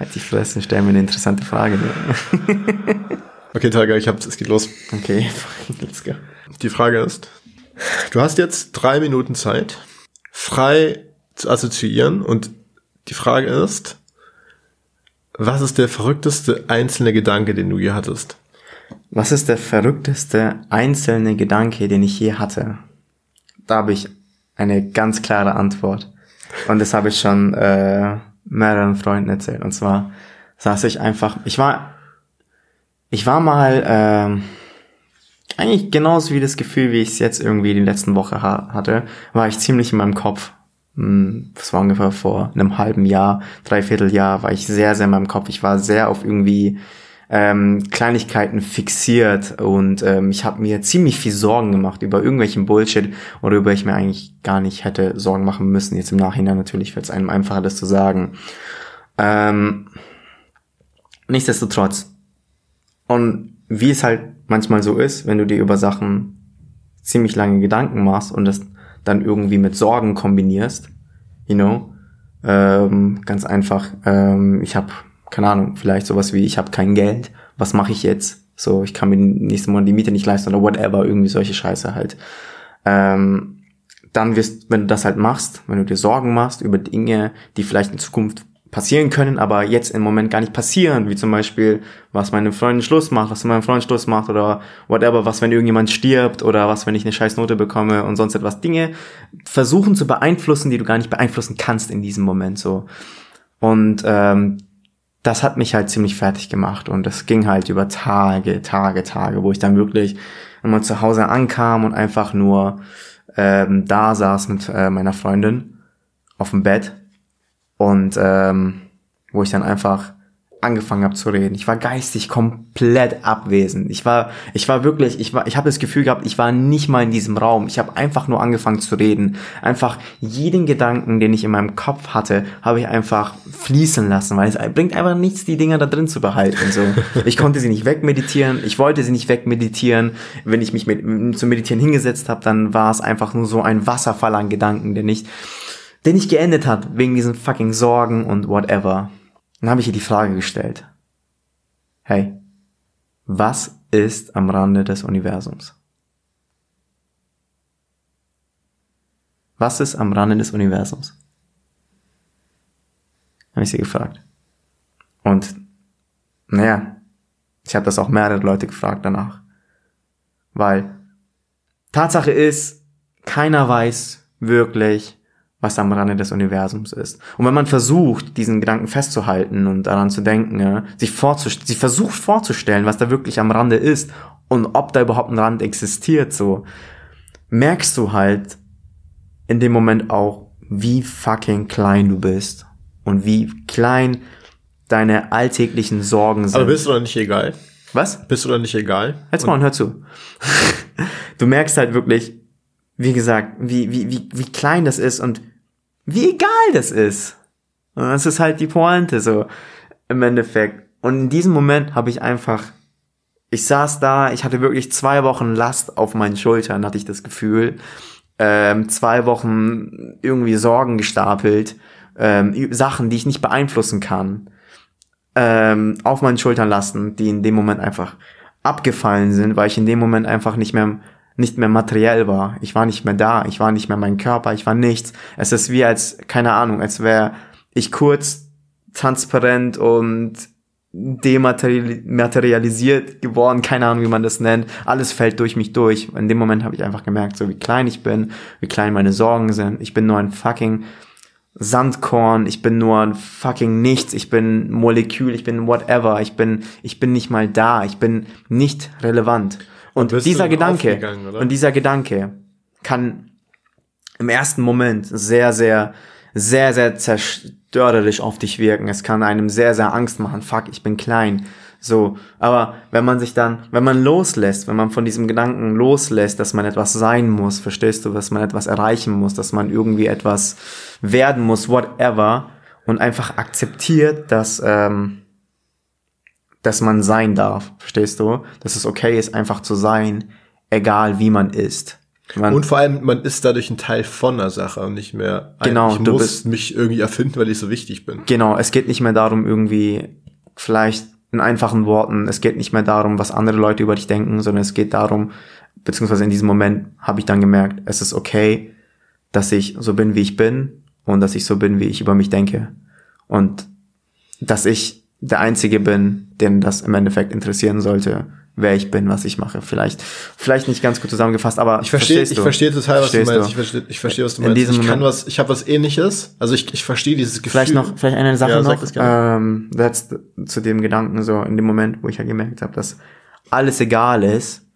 Halt die Fresse, stell mir eine interessante Frage. okay, Tiger, ich hab's, es geht los. Okay, let's go. Die Frage ist, du hast jetzt drei Minuten Zeit, frei zu assoziieren und die Frage ist, was ist der verrückteste einzelne Gedanke, den du je hattest? Was ist der verrückteste einzelne Gedanke, den ich je hatte? Da habe ich eine ganz klare Antwort. Und das habe ich schon äh, mehreren Freunden erzählt. Und zwar saß ich einfach, ich war, ich war mal äh, eigentlich genauso wie das Gefühl, wie ich es jetzt irgendwie die letzten Woche ha hatte, war ich ziemlich in meinem Kopf. Hm, das war ungefähr vor einem halben Jahr, dreiviertel Jahr, war ich sehr, sehr in meinem Kopf. Ich war sehr auf irgendwie ähm, Kleinigkeiten fixiert und ähm, ich habe mir ziemlich viel Sorgen gemacht über irgendwelchen Bullshit oder über ich mir eigentlich gar nicht hätte Sorgen machen müssen. Jetzt im Nachhinein natürlich wird es einem einfacher, das zu sagen. Ähm, nichtsdestotrotz. Und wie es halt manchmal so ist, wenn du dir über Sachen ziemlich lange Gedanken machst und das dann irgendwie mit Sorgen kombinierst, you know, ähm, ganz einfach, ähm, ich habe keine Ahnung, vielleicht sowas wie, ich habe kein Geld, was mache ich jetzt? So, ich kann mir nächsten Monat die Miete nicht leisten oder whatever, irgendwie solche Scheiße halt. Ähm, dann wirst, wenn du das halt machst, wenn du dir Sorgen machst über Dinge, die vielleicht in Zukunft passieren können, aber jetzt im Moment gar nicht passieren, wie zum Beispiel, was meine Freundin Schluss macht, was mein Freund Schluss macht oder whatever, was wenn irgendjemand stirbt oder was wenn ich eine scheiß Note bekomme und sonst etwas. Dinge versuchen zu beeinflussen, die du gar nicht beeinflussen kannst in diesem Moment so. Und ähm, das hat mich halt ziemlich fertig gemacht und das ging halt über Tage, Tage, Tage, wo ich dann wirklich immer zu Hause ankam und einfach nur ähm, da saß mit äh, meiner Freundin auf dem Bett und ähm, wo ich dann einfach angefangen habe zu reden. Ich war geistig komplett abwesend. Ich war, ich war wirklich, ich war, ich habe das Gefühl gehabt, ich war nicht mal in diesem Raum. Ich habe einfach nur angefangen zu reden. Einfach jeden Gedanken, den ich in meinem Kopf hatte, habe ich einfach fließen lassen, weil es bringt einfach nichts, die Dinger da drin zu behalten. So, ich konnte sie nicht wegmeditieren. Ich wollte sie nicht wegmeditieren. Wenn ich mich mit, zum Meditieren hingesetzt habe, dann war es einfach nur so ein Wasserfall an Gedanken, der nicht, der nicht geendet hat wegen diesen fucking Sorgen und whatever. Dann habe ich ihr die Frage gestellt. Hey, was ist am Rande des Universums? Was ist am Rande des Universums? Habe ich sie gefragt. Und naja, ich habe das auch mehrere Leute gefragt danach. Weil Tatsache ist, keiner weiß wirklich, was am Rande des Universums ist. Und wenn man versucht, diesen Gedanken festzuhalten und daran zu denken, ja, sich vorzustellen, sie versucht vorzustellen, was da wirklich am Rande ist und ob da überhaupt ein Rand existiert, so, merkst du halt in dem Moment auch, wie fucking klein du bist und wie klein deine alltäglichen Sorgen sind. Aber bist du doch nicht egal? Was? Bist du doch nicht egal? Jetzt mal und hör zu. du merkst halt wirklich, wie gesagt, wie, wie, wie, wie klein das ist und wie egal das ist. Und das ist halt die Pointe so im Endeffekt. Und in diesem Moment habe ich einfach, ich saß da, ich hatte wirklich zwei Wochen Last auf meinen Schultern, hatte ich das Gefühl. Ähm, zwei Wochen irgendwie Sorgen gestapelt, ähm, Sachen, die ich nicht beeinflussen kann, ähm, auf meinen Schultern lassen, die in dem Moment einfach abgefallen sind, weil ich in dem Moment einfach nicht mehr nicht mehr materiell war. Ich war nicht mehr da, ich war nicht mehr mein Körper, ich war nichts. Es ist wie als, keine Ahnung, als wäre ich kurz transparent und dematerialisiert geworden, keine Ahnung, wie man das nennt. Alles fällt durch mich durch. In dem Moment habe ich einfach gemerkt, so wie klein ich bin, wie klein meine Sorgen sind. Ich bin nur ein fucking Sandkorn, ich bin nur ein fucking nichts, ich bin Molekül, ich bin whatever, ich bin, ich bin nicht mal da, ich bin nicht relevant. Und dieser Gedanke, und dieser Gedanke kann im ersten Moment sehr, sehr, sehr, sehr zerstörerisch auf dich wirken. Es kann einem sehr, sehr Angst machen. Fuck, ich bin klein. So, aber wenn man sich dann, wenn man loslässt, wenn man von diesem Gedanken loslässt, dass man etwas sein muss, verstehst du, dass man etwas erreichen muss, dass man irgendwie etwas werden muss, whatever, und einfach akzeptiert, dass ähm, dass man sein darf, verstehst du? Dass es okay ist, einfach zu sein, egal wie man ist. Man, Und vor allem, man ist dadurch ein Teil von der Sache und nicht mehr, ein- Genau, ich du muss bist- mich irgendwie erfinden, weil ich so wichtig bin. Genau, es geht nicht mehr darum, irgendwie vielleicht in einfachen Worten, es geht nicht mehr darum, was andere Leute über dich denken, sondern es geht darum, beziehungsweise in diesem Moment habe ich dann gemerkt, es ist okay, dass ich so bin, wie ich bin und dass ich so bin, wie ich über mich denke. Und dass ich der Einzige bin, den das im Endeffekt interessieren sollte, wer ich bin, was ich mache. Vielleicht, vielleicht nicht ganz gut zusammengefasst, aber Ich verstehe, ich verstehe total, was du meinst. du? Ich verstehe, ich verstehe, was du In meinst. diesem ich kann was, ich habe was ähnliches. Also ich, ich verstehe dieses Gefühl. Vielleicht noch, vielleicht eine Sache Ja, noch, das ähm, that's zu dem Gedanken so, in dem Moment, wo ich halt gemerkt habe, dass alles egal ist,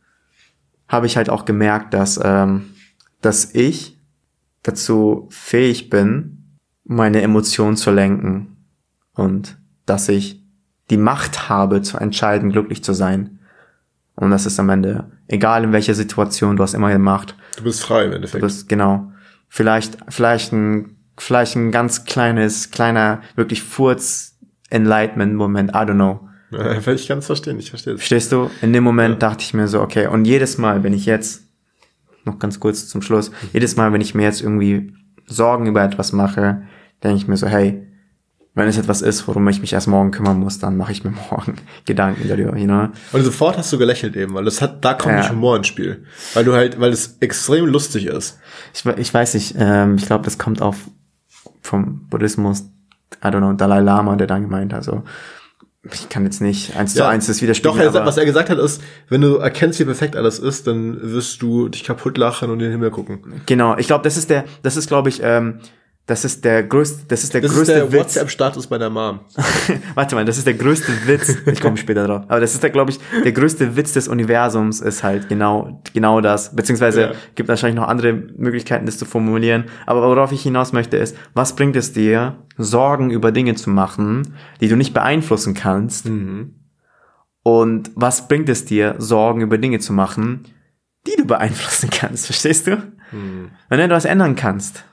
habe ich halt auch gemerkt, dass, ähm, dass ich dazu fähig bin, meine Emotionen zu lenken und dass ich die Macht habe, zu entscheiden, glücklich zu sein. Und das ist am Ende, egal in welcher Situation, du hast immer die Macht, Du bist frei im Du Endeffekt. bist, genau. Vielleicht, vielleicht ein, vielleicht ein ganz kleines, kleiner, wirklich Furz-Enlightenment-Moment, I don't know. Ja, ich kann es verstehen, ich verstehe es. Verstehst du? In dem Moment dachte ich mir so, okay, und jedes Mal, wenn ich jetzt, noch ganz kurz zum Schluss, jedes Mal, wenn ich mir jetzt irgendwie Sorgen über etwas mache, denke ich mir so, hey, wenn es etwas ist, worum ich mich erst morgen kümmern muss, dann mache ich mir morgen Gedanken darüber, you know? Und sofort hast du gelächelt eben, weil das hat, da kommt Ja. nicht Humor ins Spiel. Weil du halt, weil es extrem lustig ist. Ich, ich weiß nicht, ähm, ich glaube, das kommt auf vom Buddhismus, I don't know, Dalai Lama, der dann gemeint hat, also ich kann jetzt nicht eins zu Ja. eins das widerspiegeln, Doch, er, aber was er gesagt hat, ist, wenn du erkennst, wie perfekt alles ist, dann wirst du dich kaputt lachen und in den Himmel gucken. genau, ich glaube, das ist der, das ist, glaube ich, ähm, das ist der größte, das ist der Das ist größte der Witz. WhatsApp-Status bei der Mom. Warte mal, das ist der größte Witz. Ich komme später drauf. Aber das ist der, glaube ich, der größte Witz des Universums ist halt genau, genau das. Beziehungsweise Ja. gibt wahrscheinlich noch andere Möglichkeiten, das zu formulieren. Aber worauf ich hinaus möchte ist, was bringt es dir, Sorgen über Dinge zu machen, die du nicht beeinflussen kannst? Und was bringt es dir, Sorgen über Dinge zu machen, die du beeinflussen kannst? Verstehst du? Wenn du etwas ändern kannst,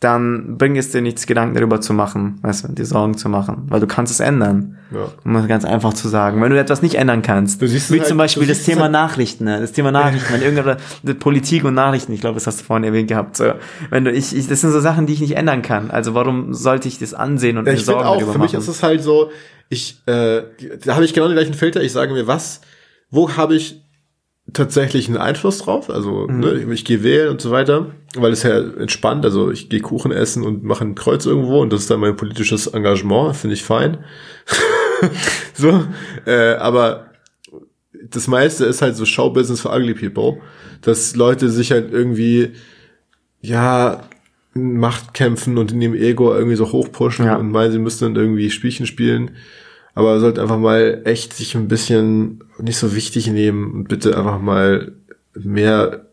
dann bringt es dir nichts, Gedanken darüber zu machen, weißt du, dir Sorgen zu machen, weil du kannst es ändern. Ja. Um es ganz einfach zu sagen. Wenn du etwas nicht ändern kannst, Du siehst wie halt- zum Beispiel das Thema halt- Nachrichten, ne? das Thema Nachrichten, wenn irgendeine Politik und Nachrichten, ich glaube, das hast du vorhin erwähnt gehabt, so, wenn du, ich, ich, das sind so Sachen, die ich nicht ändern kann. Also warum sollte ich das ansehen und Ja, mir Sorgen auch, darüber für mich machen? ist es halt so, ich, äh, da habe ich genau den gleichen Filter. Ich sage mir, was, wo habe ich tatsächlich einen Einfluss drauf? Also, Mhm. ne, ich gehe wählen und so weiter, weil es ja entspannt. Also, ich gehe Kuchen essen und mache ein Kreuz irgendwo und das ist dann mein politisches Engagement, finde ich fein. so, äh, aber das meiste ist halt so Showbusiness for ugly people, dass Leute sich halt irgendwie, ja, in Macht kämpfen und in ihrem Ego irgendwie so hochpushen Ja. und meinen, sie müssten dann irgendwie Spielchen spielen. Aber sollte einfach mal echt sich ein bisschen nicht so wichtig nehmen und bitte einfach mal mehr,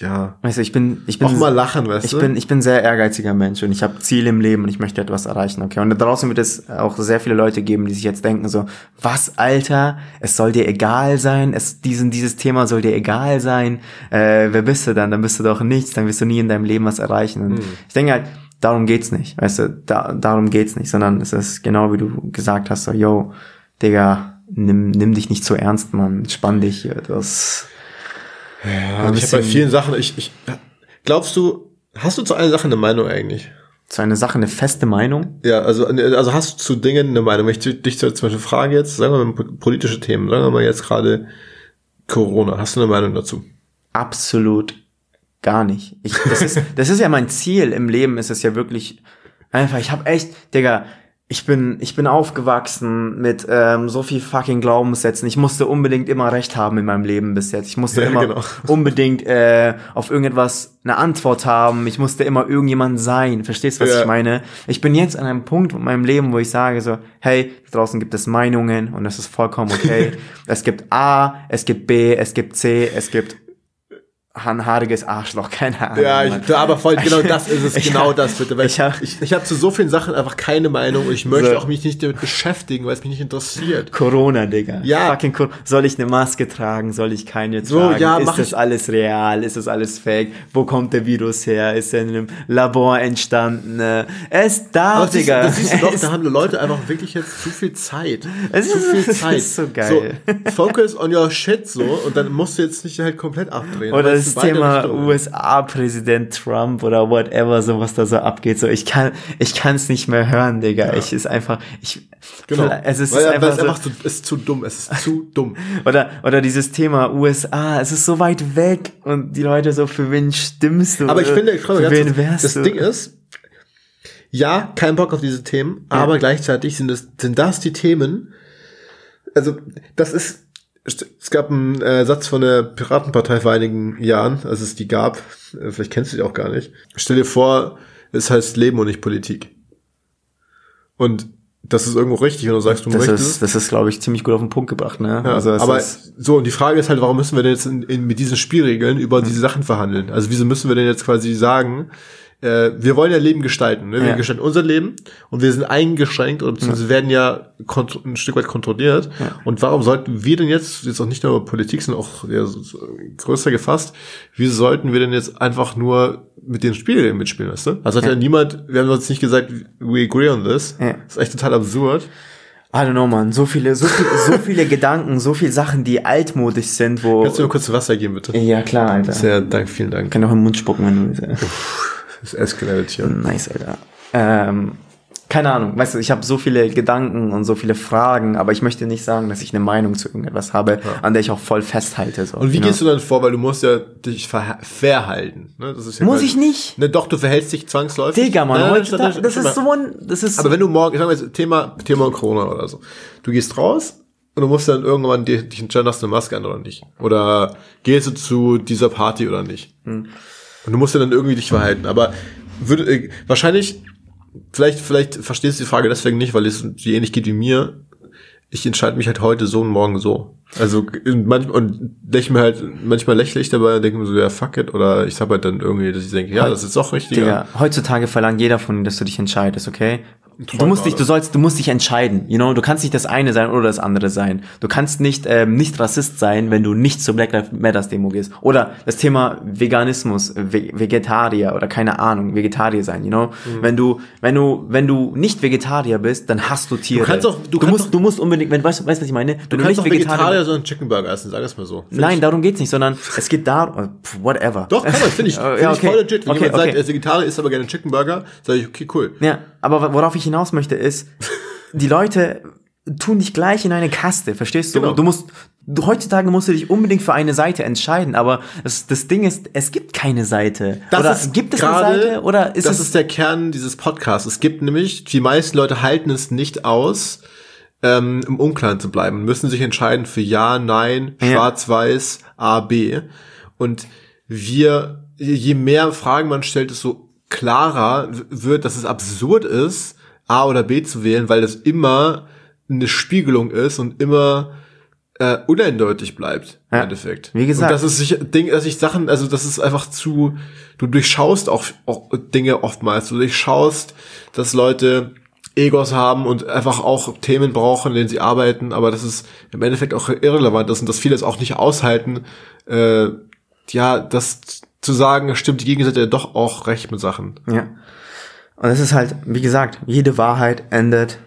ja, Weißt du, ich bin, ich bin, auch mal lachen, weißt ich du? bin, ich bin sehr ehrgeiziger Mensch und ich habe Ziele im Leben und ich möchte etwas erreichen, okay? Und da draußen wird es auch sehr viele Leute geben, die sich jetzt denken so, was, Alter, es soll dir egal sein, es, diesen, dieses Thema soll dir egal sein, äh, wer bist du dann? Dann bist du doch nichts, dann wirst du nie in deinem Leben was erreichen. Und ich denke halt, darum geht's nicht, weißt du, da, darum geht's nicht, sondern es ist genau wie du gesagt hast, so, yo, Digga, nimm, nimm dich nicht zu ernst, Mann, spann dich hier, das, ja, ich habe bei vielen Sachen, ich, ich, glaubst du, hast du zu allen Sachen eine Meinung eigentlich? so eine Sache, eine feste Meinung. Ja, also, also hast du zu Dingen eine Meinung? Wenn ich dich zum Beispiel frage jetzt, sagen wir mal po- politische Themen, sagen wir mal jetzt gerade Corona, hast du eine Meinung dazu? Absolut gar nicht. Ich, das, ist, das ist ja mein Ziel im Leben, ist es ja wirklich einfach, ich habe echt, Digga, ich bin, ich bin aufgewachsen mit ähm, so viel fucking Glaubenssätzen. Ich musste unbedingt immer recht haben in meinem Leben bis jetzt. Ich musste Ja, immer genau. unbedingt äh, auf irgendetwas eine Antwort haben. Ich musste immer irgendjemand sein. Verstehst du, was Ja. ich meine? Ich bin jetzt an einem Punkt in meinem Leben, wo ich sage so, hey, draußen gibt es Meinungen und das ist vollkommen okay. es gibt A, es gibt B, es gibt C, es gibt ein haariges Arschloch, keine Ahnung. Ja, ich, aber voll, genau das ist es, genau hab- das bitte. Weil ich ich hab- ich, ich habe zu so vielen Sachen einfach keine Meinung und ich möchte So. auch mich nicht damit beschäftigen, weil es mich nicht interessiert. Corona, Digga. Ja. Fucking Cor Soll ich eine Maske tragen? Soll ich keine So, tragen? ja, ist mach das alles real? Ist das alles fake? Wo kommt der Virus her? Ist er in einem Labor entstanden? Äh, Er ist da, Aber Digga. das siehst du doch, da haben Leute einfach wirklich jetzt zu viel Zeit. Es zu ist- viel es Zeit. ist so geil. So, focus on your shit so und dann musst du jetzt nicht halt komplett abdrehen. Oder Beide Thema. USA-Präsident Trump oder whatever, so was da so abgeht, so ich kann, ich kann es nicht mehr hören, Digga. Ich ist einfach, ich, Genau. es ist, weil, einfach, es so, einfach zu, ist zu dumm. Es ist zu dumm. oder, oder dieses Thema USA, es ist so weit weg und die Leute so, für wen stimmst du? Aber ich finde, für ganz wen kurz, wärst das du? Ding ist, ja, kein Bock auf diese Themen, aber gleichzeitig sind das, sind das die Themen, also das ist, es gab einen äh, Satz von der Piratenpartei vor einigen Jahren, als es die gab, äh, vielleicht kennst du die auch gar nicht. Stell dir vor, es heißt Leben und nicht Politik. Und das ist irgendwo richtig, wenn du sagst, du das möchtest. ist, das ist, glaube ich, ziemlich gut auf den Punkt gebracht, ne? Ja, also aber so, und die Frage ist halt, warum müssen wir denn jetzt in, in, mit diesen Spielregeln über diese Sachen verhandeln? Also wieso müssen wir denn jetzt quasi sagen, äh, wir wollen ja Leben gestalten, ne? wir Ja. gestalten unser Leben und wir sind eingeschränkt oder beziehungsweise werden ja ein Stück weit kontrolliert. Und warum sollten wir denn jetzt, jetzt auch nicht nur Politik, sondern auch ja, größer gefasst, wieso sollten wir denn jetzt einfach nur mit den Spielregeln mitspielen, weißt du? Also hat ja, Ja. niemand, wir haben uns nicht gesagt, we agree on this. Ja. Das ist echt total absurd. I don't know, man. So viele, so viele, so viele Gedanken, so viele Sachen, die altmodisch sind, wo. Kannst du mir kurz Wasser geben, bitte? ja, klar, Alter. Sehr, danke, vielen Dank. kann auch im Mund spucken, wenn du willst. Das eskaliert hier. Nice, Alter. Ähm, keine Ahnung, weißt du, ich habe so viele Gedanken und so viele Fragen, aber ich möchte nicht sagen, dass ich eine Meinung zu irgendetwas habe, an der ich auch voll festhalte. So, Und wie know? gehst du dann vor? Weil du musst ja dich ver verhalten. Ne? Das ist ja Muss quasi- ich nicht? Ne, doch, du verhältst dich zwangsläufig. Digga, Mann, Nein, nein, das nein, ist so ein, das ist, Aber wenn du morgen, ich sag mal jetzt, Thema, Thema Corona oder so. Du gehst raus und du musst dann irgendwann dich entscheiden, hast du eine Maske an oder nicht. Oder gehst du zu dieser Party oder nicht. Hm. Und du musst ja dann irgendwie dich verhalten. Aber würde, äh, wahrscheinlich, vielleicht, vielleicht verstehst du die Frage deswegen nicht, weil es dir ähnlich geht wie mir. Ich entscheide mich halt heute so und morgen so. Also manchmal und lächle mir halt, manchmal lächle ich dabei und denke mir so, ja, fuck it. Oder ich sag halt dann irgendwie, dass ich denke, ja, das ist doch richtig. Digga, heutzutage verlangt jeder von dir, dass du dich entscheidest, okay? Du musst dich, du sollst, du musst dich entscheiden, you know? Du kannst nicht das eine sein oder das andere sein. Du kannst nicht ähm, nicht Rassist sein, wenn du nicht zur Black Lives Matters Demo gehst. Oder das Thema Veganismus, Ve Vegetarier oder keine Ahnung, Vegetarier sein, you know? Mhm. Wenn du, wenn du, wenn du nicht Vegetarier bist, dann hast du Tiere. kannst auch- du du kannst musst, auch- du musst unbedingt, wenn, weißt du, weißt, was ich meine? Wenn Du kannst nicht auch Vegetarier so einen Chicken Burger essen, sag es mal so. Find Nein, ich, darum geht's nicht, sondern es geht darum, whatever. Doch, kann man, finde ich, Äh, find ja, ich okay. voll legit. Wenn Okay, jemand sagt, okay. er ist Vegetarier, isst aber gerne Chicken Burger, sage ich, okay, cool. Ja, aber worauf ich hinaus möchte ist, die Leute tun dich gleich in eine Kaste, verstehst du? Genau. Du musst, du, heutzutage musst du dich unbedingt für eine Seite entscheiden, aber das, das Ding ist, es gibt keine Seite. oder gibt es gerade- eine Seite oder ist das es ist der Kern dieses Podcasts. Es gibt nämlich, die meisten Leute halten es nicht aus, ähm, im Unklaren zu bleiben, müssen sich entscheiden für Ja, Nein, Ja. Schwarz, Weiß, A, B. Und wir, je mehr Fragen man stellt, desto klarer wird, dass es absurd ist, A oder B zu wählen, weil es immer eine Spiegelung ist und immer äh, uneindeutig bleibt im Ja. Endeffekt. Wie gesagt. Und das ist sich Ding, dass ich Sachen, also das ist einfach zu, du durchschaust auch, auch Dinge oftmals. Du durchschaust, dass Leute Egos haben und einfach auch Themen brauchen, in denen sie arbeiten, aber das ist im Endeffekt auch irrelevant ist und dass viele es auch nicht aushalten, äh, ja, das zu sagen, stimmt die Gegenseite ja doch auch recht mit Sachen. Ja. Und es ist halt, wie gesagt, jede Wahrheit endet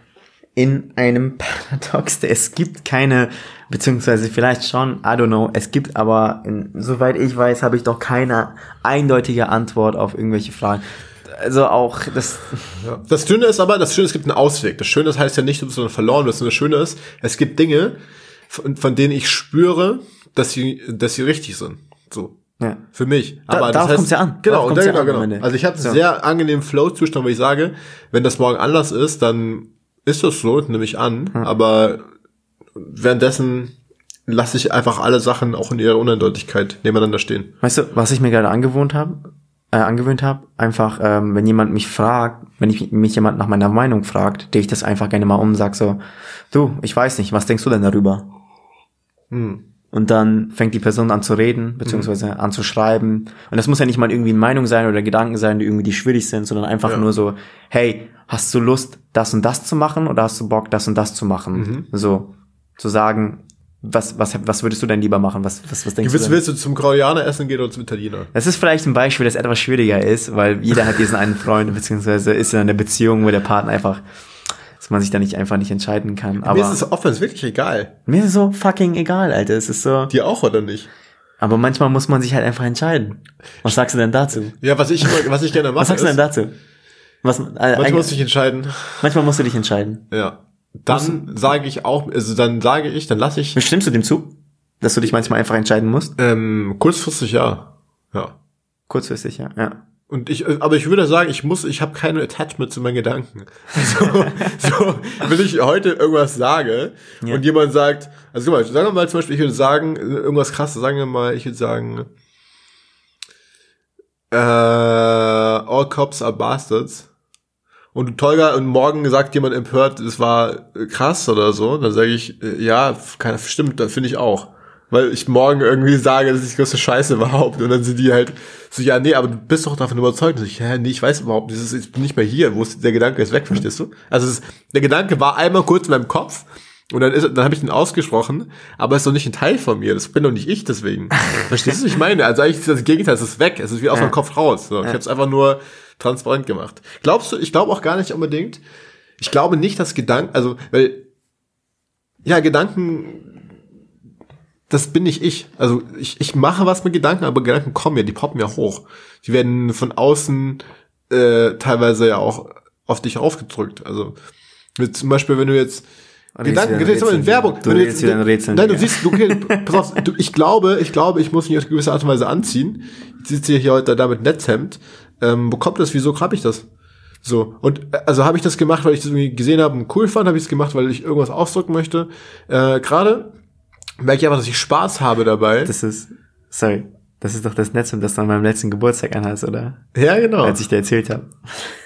in einem Paradox. Es gibt keine, beziehungsweise vielleicht schon, I don't know, es gibt aber, soweit ich weiß, habe ich doch keine eindeutige Antwort auf irgendwelche Fragen. Also auch das, Ja. Das Schöne ist aber, das Schöne ist, es gibt einen Ausweg. Das Schöne heißt ja nicht, du bist dann verloren wirst, sondern das Schöne ist, es gibt Dinge, von, von denen ich spüre, dass sie, dass sie richtig sind. So. Ja. Für mich. Da- Aber darauf das kommt's ja an. Genau, Darauf und dann, ja genau, genau. Also ich habe So. einen sehr angenehmen Flow-Zustand, wo ich sage, wenn das morgen anders ist, dann ist das so, nehme ich an. Hm. Aber währenddessen lasse ich einfach alle Sachen auch in ihrer Uneindeutigkeit nebeneinander stehen. Weißt du, was ich mir gerade angewohnt habe? Äh, angewöhnt habe, einfach, ähm, wenn jemand mich fragt, wenn ich mich jemand nach meiner Meinung fragt, drehe ich das einfach gerne mal um und sag so, du, ich weiß nicht, was denkst du denn darüber? Hm. Und dann fängt die Person an zu reden, beziehungsweise an zu schreiben. Und das muss ja nicht mal irgendwie eine Meinung sein oder Gedanken sein, die irgendwie die schwierig sind, sondern einfach Ja. nur so, hey, hast du Lust, das und das zu machen oder hast du Bock, das und das zu machen? Mhm. So, zu sagen, was, was, was würdest du denn lieber machen? Was, was, was denkst Willst, du denn? willst du zum Koreaner essen gehen oder zum Italiener? Das ist vielleicht ein Beispiel, das etwas schwieriger ist, weil jeder hat diesen einen Freund, beziehungsweise ist in einer Beziehung, wo der Partner einfach, dass man sich da nicht einfach nicht entscheiden kann. Mir Aber ist es oftmals wirklich egal. mir ist es so fucking egal, Alter. Es ist so, Dir auch oder nicht? Aber manchmal muss man sich halt einfach entscheiden. Was sagst du denn dazu? Ja, was ich, immer, was ich gerne mache, Was sagst du denn ist, dazu? Was, äh, manchmal eigentlich- muss ich entscheiden. manchmal musst du dich entscheiden. Ja. Dann sage ich auch, also dann sage ich, dann lasse ich Stimmst du dem zu? Dass du dich manchmal einfach entscheiden musst? ähm, kurzfristig ja. Ja. Kurzfristig, ja. ja. Und ich, äh, aber ich würde sagen, ich muss, ich habe keine Attachment zu meinen Gedanken. So, so wenn ich heute irgendwas sage Ja. und jemand sagt, also guck mal, sagen wir mal zum Beispiel, ich würde sagen, äh, irgendwas krasses, sagen wir mal, ich würde sagen, äh, all cops are bastards. Und Tolga und morgen sagt jemand empört, es war äh, krass oder so, dann sage ich, ja, stimmt, das finde ich auch. Weil ich morgen irgendwie sage, das ist die größte Scheiße überhaupt. Und dann sind die halt so, ja, nee, aber du bist doch davon überzeugt. Und ich, ja, nee, ich weiß überhaupt nicht, ich bin nicht mehr hier. Wo ist, der Gedanke ist weg, verstehst du? Also es, der Gedanke war einmal kurz in meinem Kopf und dann ist, dann habe ich den ausgesprochen, aber es ist doch nicht ein Teil von mir. Das bin doch nicht ich deswegen. Verstehst du, was ich meine? Also eigentlich ist das Gegenteil, es ist weg. Es ist wie aus Ja. meinem Kopf raus. So, Ich habe es einfach nur transparent gemacht. Glaubst du, ich glaube auch gar nicht unbedingt, ich glaube nicht, dass Gedanken, also, weil, ja, Gedanken, das bin nicht ich. Also ich, ich mache was mit Gedanken, aber Gedanken kommen ja, die poppen ja hoch. Die werden von außen äh, teilweise ja auch auf dich aufgedrückt. Also mit, zum Beispiel, wenn du jetzt redest Gedanken, wieder jetzt mal in. Werbung. Du wenn redest wieder in Rätseln, Nein, du Digga. siehst, du, okay, pass auf, du, ich glaube, ich glaube, ich muss mich auf gewisse Art und Weise anziehen. Ich sitze hier heute da mit Netzhemd. Ähm, wo kommt das? Wieso habe ich das? So, und äh, also habe ich das gemacht, weil ich das irgendwie gesehen habe und cool fand, habe ich es gemacht, weil ich irgendwas ausdrücken möchte. Äh, Gerade merke ich einfach, dass ich Spaß habe dabei. Das ist, sorry, das ist doch das Netz, das du an meinem letzten Geburtstag anhast, oder? ja, genau. Als ich dir erzählt habe.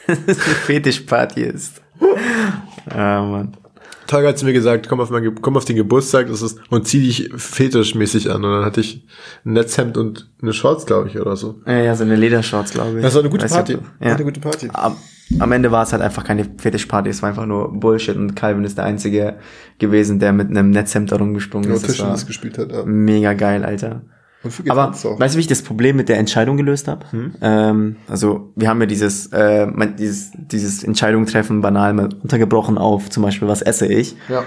dass es eine Fetischparty ist. Ah, Mann. Tolga hat zu mir gesagt, komm auf, mein, komm auf den Geburtstag das ist, und zieh dich fetischmäßig an. Und dann hatte ich ein Netzhemd und eine Shorts, glaube ich, oder so. Ja, ja, so eine Ledershorts, glaube ich. Das war eine gute Weiß Party. ob- War Ja. eine gute Party. Am, am Ende war es halt einfach keine Fetischparty, es war einfach nur Bullshit und Calvin ist der Einzige gewesen, der mit einem Netzhemd da rumgesprungen Ja, ist. Tischtennis gespielt hat. Ja. mega geil, Alter. Aber weißt du, wie ich das Problem mit der Entscheidung gelöst habe? Ähm, also wir haben ja dieses, äh, dieses, dieses Entscheidung treffen banal mal untergebrochen auf zum Beispiel, was esse ich. Ja.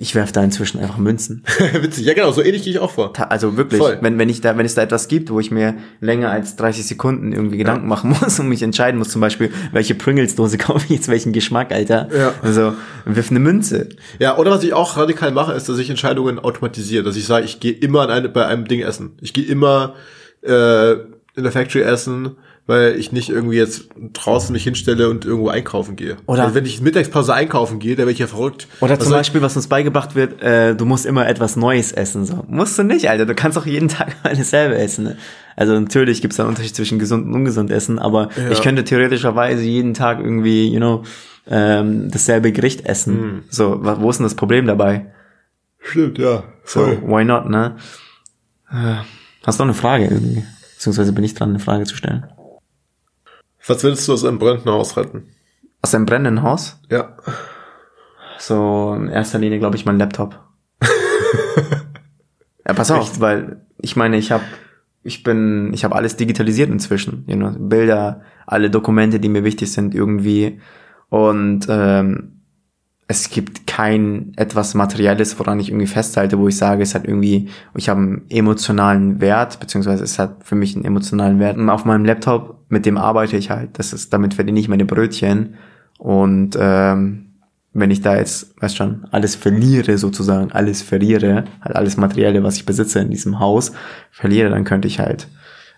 Ich werf da inzwischen einfach Münzen. Witzig. Ja, genau, so ähnlich gehe ich auch vor. Also wirklich, Voll. wenn, wenn ich da, wenn es da etwas gibt, wo ich mir länger als 30 Sekunden irgendwie Gedanken machen muss und mich entscheiden muss, zum Beispiel, welche Pringles-Dose kaufe ich jetzt, welchen Geschmack, Alter. Ja. Also, wirf eine Münze. Ja, oder was ich auch radikal mache, ist, dass ich Entscheidungen automatisiere. Dass ich sage, ich gehe immer an eine, bei einem Ding essen. Ich gehe immer äh, in der Factory essen, weil ich nicht irgendwie jetzt draußen mich hinstelle und irgendwo einkaufen gehe. Oder- also wenn ich Mittagspause einkaufen gehe, dann werde ich ja verrückt. Oder Was zum Beispiel, was uns beigebracht wird, äh, du musst immer etwas Neues essen. So. Musst du nicht, Alter. Du kannst auch jeden Tag mal dasselbe essen. Ne? Also natürlich gibt es einen Unterschied zwischen gesund und ungesund essen, aber Ja. ich könnte theoretischerweise jeden Tag irgendwie, you know, ähm, dasselbe Gericht essen. Hm. So, wo ist denn das Problem dabei? Stimmt, ja. So, why not, ne? Äh, Hast du noch eine Frage irgendwie? Beziehungsweise bin ich dran, eine Frage zu stellen. Was würdest du aus einem brennenden Haus retten? Aus einem brennenden Haus? Ja. So, in erster Linie, glaube ich, mein Laptop. ja, pass auf, weil ich meine, ich habe ich bin, ich habe alles digitalisiert inzwischen. You know, Bilder, alle Dokumente, die mir wichtig sind, irgendwie. Und ähm, es gibt kein etwas Materielles, woran ich irgendwie festhalte, wo ich sage, es hat irgendwie, ich habe einen emotionalen Wert, beziehungsweise es hat für mich einen emotionalen Wert. Und auf meinem Laptop, mit dem arbeite ich halt. Das ist, damit verdiene ich meine Brötchen. Und ähm, wenn ich da jetzt, weißt schon, alles verliere sozusagen, alles verliere, halt alles Materielle, was ich besitze in diesem Haus, verliere, dann könnte ich halt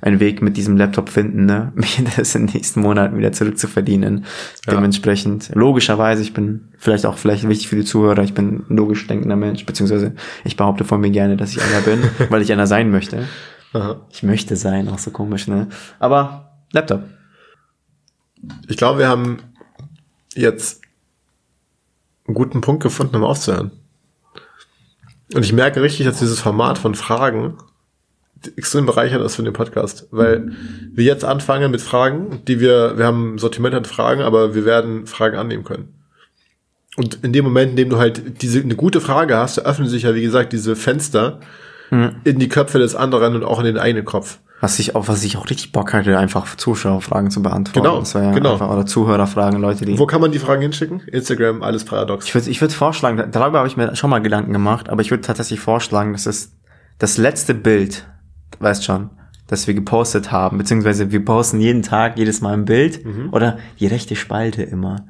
einen Weg mit diesem Laptop finden, ne, mir das in den nächsten Monaten wieder zurückzuverdienen. Ja. Dementsprechend, logischerweise, ich bin vielleicht auch vielleicht wichtig für die Zuhörer, ich bin ein logisch denkender Mensch, beziehungsweise ich behaupte von mir gerne, dass ich einer bin, weil ich einer sein möchte. Aha. Ich möchte sein, auch so komisch, ne? Aber Laptop. Ich glaube, wir haben jetzt einen guten Punkt gefunden, um aufzuhören. Und ich merke richtig, dass dieses Format von Fragen extrem bereichert ist für den Podcast, weil wir jetzt anfangen mit Fragen, die wir, wir haben ein Sortiment an Fragen, aber wir werden Fragen annehmen können. Und in dem Moment, in dem du halt diese eine gute Frage hast, öffnen sich ja, wie gesagt, diese Fenster in die Köpfe des anderen und auch in den eigenen Kopf. Was ich auch, was ich auch richtig Bock hatte, einfach Zuschauerfragen zu beantworten. Genau, das ja genau. einfach, oder Zuhörerfragen, Leute, die. Wo kann man die Fragen hinschicken? Instagram, alles paradox. Ich würde ich würd vorschlagen, darüber habe ich mir schon mal Gedanken gemacht, aber ich würde tatsächlich vorschlagen, dass es das letzte Bild weißt schon, dass wir gepostet haben, beziehungsweise wir posten jeden Tag, jedes Mal ein Bild oder die rechte Spalte immer.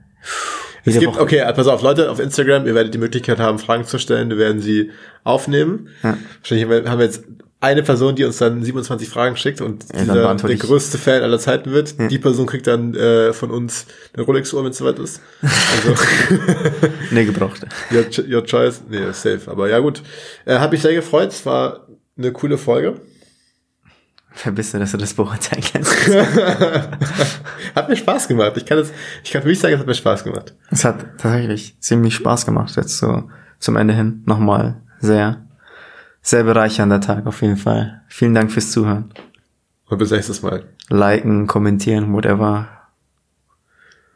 Es gibt, Woche- okay, pass auf, Leute, auf Instagram, ihr werdet die Möglichkeit haben, Fragen zu stellen, wir werden sie aufnehmen. Ja. Wahrscheinlich haben wir jetzt eine Person, die uns dann 27 Fragen schickt und dann dieser, der ich. größte Fan aller Zeiten wird. Die Person kriegt dann äh, von uns eine Rolex-Uhr, wenn es soweit ist. Also, Nee, gebrauchte. your, your choice. Nee, safe. Aber ja, gut. Äh, Hat mich sehr gefreut. Es war eine coole Folge. Wer bist du, dass du das beurteilen kannst? Hat mir Spaß gemacht. Ich kann es, ich kann für mich sagen, es hat mir Spaß gemacht. Es hat tatsächlich ziemlich Spaß gemacht, jetzt so zum Ende hin. Nochmal sehr, sehr bereichernder Tag auf jeden Fall. Vielen Dank fürs Zuhören. Und bis nächstes Mal. Liken, kommentieren, whatever.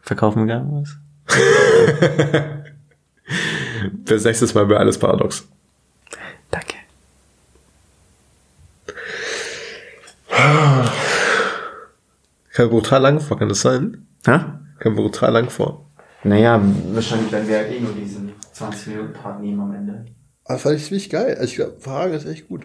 Verkaufen wir gar was? Bis nächstes Mal bei Alles Paradox. Danke. Kam brutal lang vor, kann das sein? Hä? Kam brutal lang vor. Naja, wahrscheinlich werden wir eh nur diesen 20 Minuten Part nehmen am Ende. Aber fand ich ziemlich geil. Also ich glaube, Fragen ist echt gut.